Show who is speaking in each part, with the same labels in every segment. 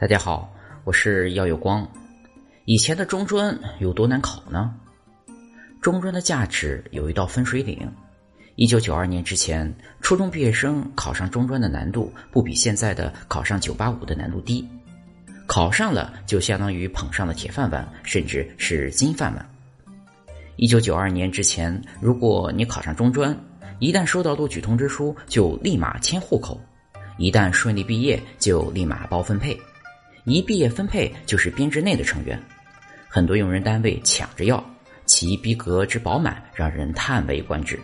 Speaker 1: 大家好，我是耀有光。以前的中专有多难考呢？中专的价值有一道分水岭。一九九二年之前，初中毕业生考上中专的难度不比现在的考上九八五的难度低。考上了就相当于捧上了铁饭碗，甚至是金饭碗。一九九二年之前，如果你考上中专，一旦收到录取通知书，就立马迁户口；一旦顺利毕业，就立马包分配。一毕业分配就是编制内的成员，很多用人单位抢着要，其逼格之饱满让人叹为观止。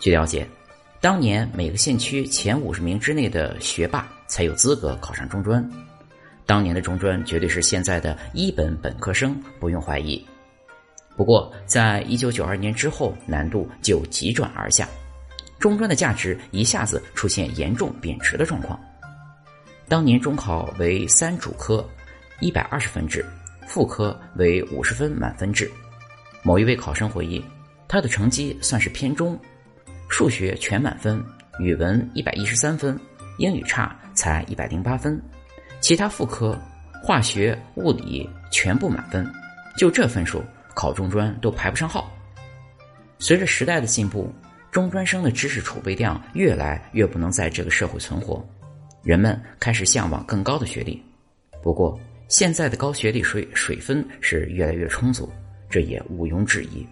Speaker 1: 据了解，当年每个县区前五十名之内的学霸才有资格考上中专，当年的中专绝对是现在的一本本科生，不用怀疑。不过，在一九九二年之后，难度就急转而下，中专的价值一下子出现严重贬值的状况。当年中考为三主科，一百二十分制，副科为五十分满分制。某一位考生回忆，他的成绩算是偏中，数学全满分，语文一百一十三分，英语差才一百零八分，其他副科化学、物理全部满分。就这分数，考中专都排不上号。随着时代的进步，中专生的知识储备量越来越不能在这个社会存活。人们开始向往更高的学历，不过现在的高学历水水分是越来越充足，这也毋庸置疑。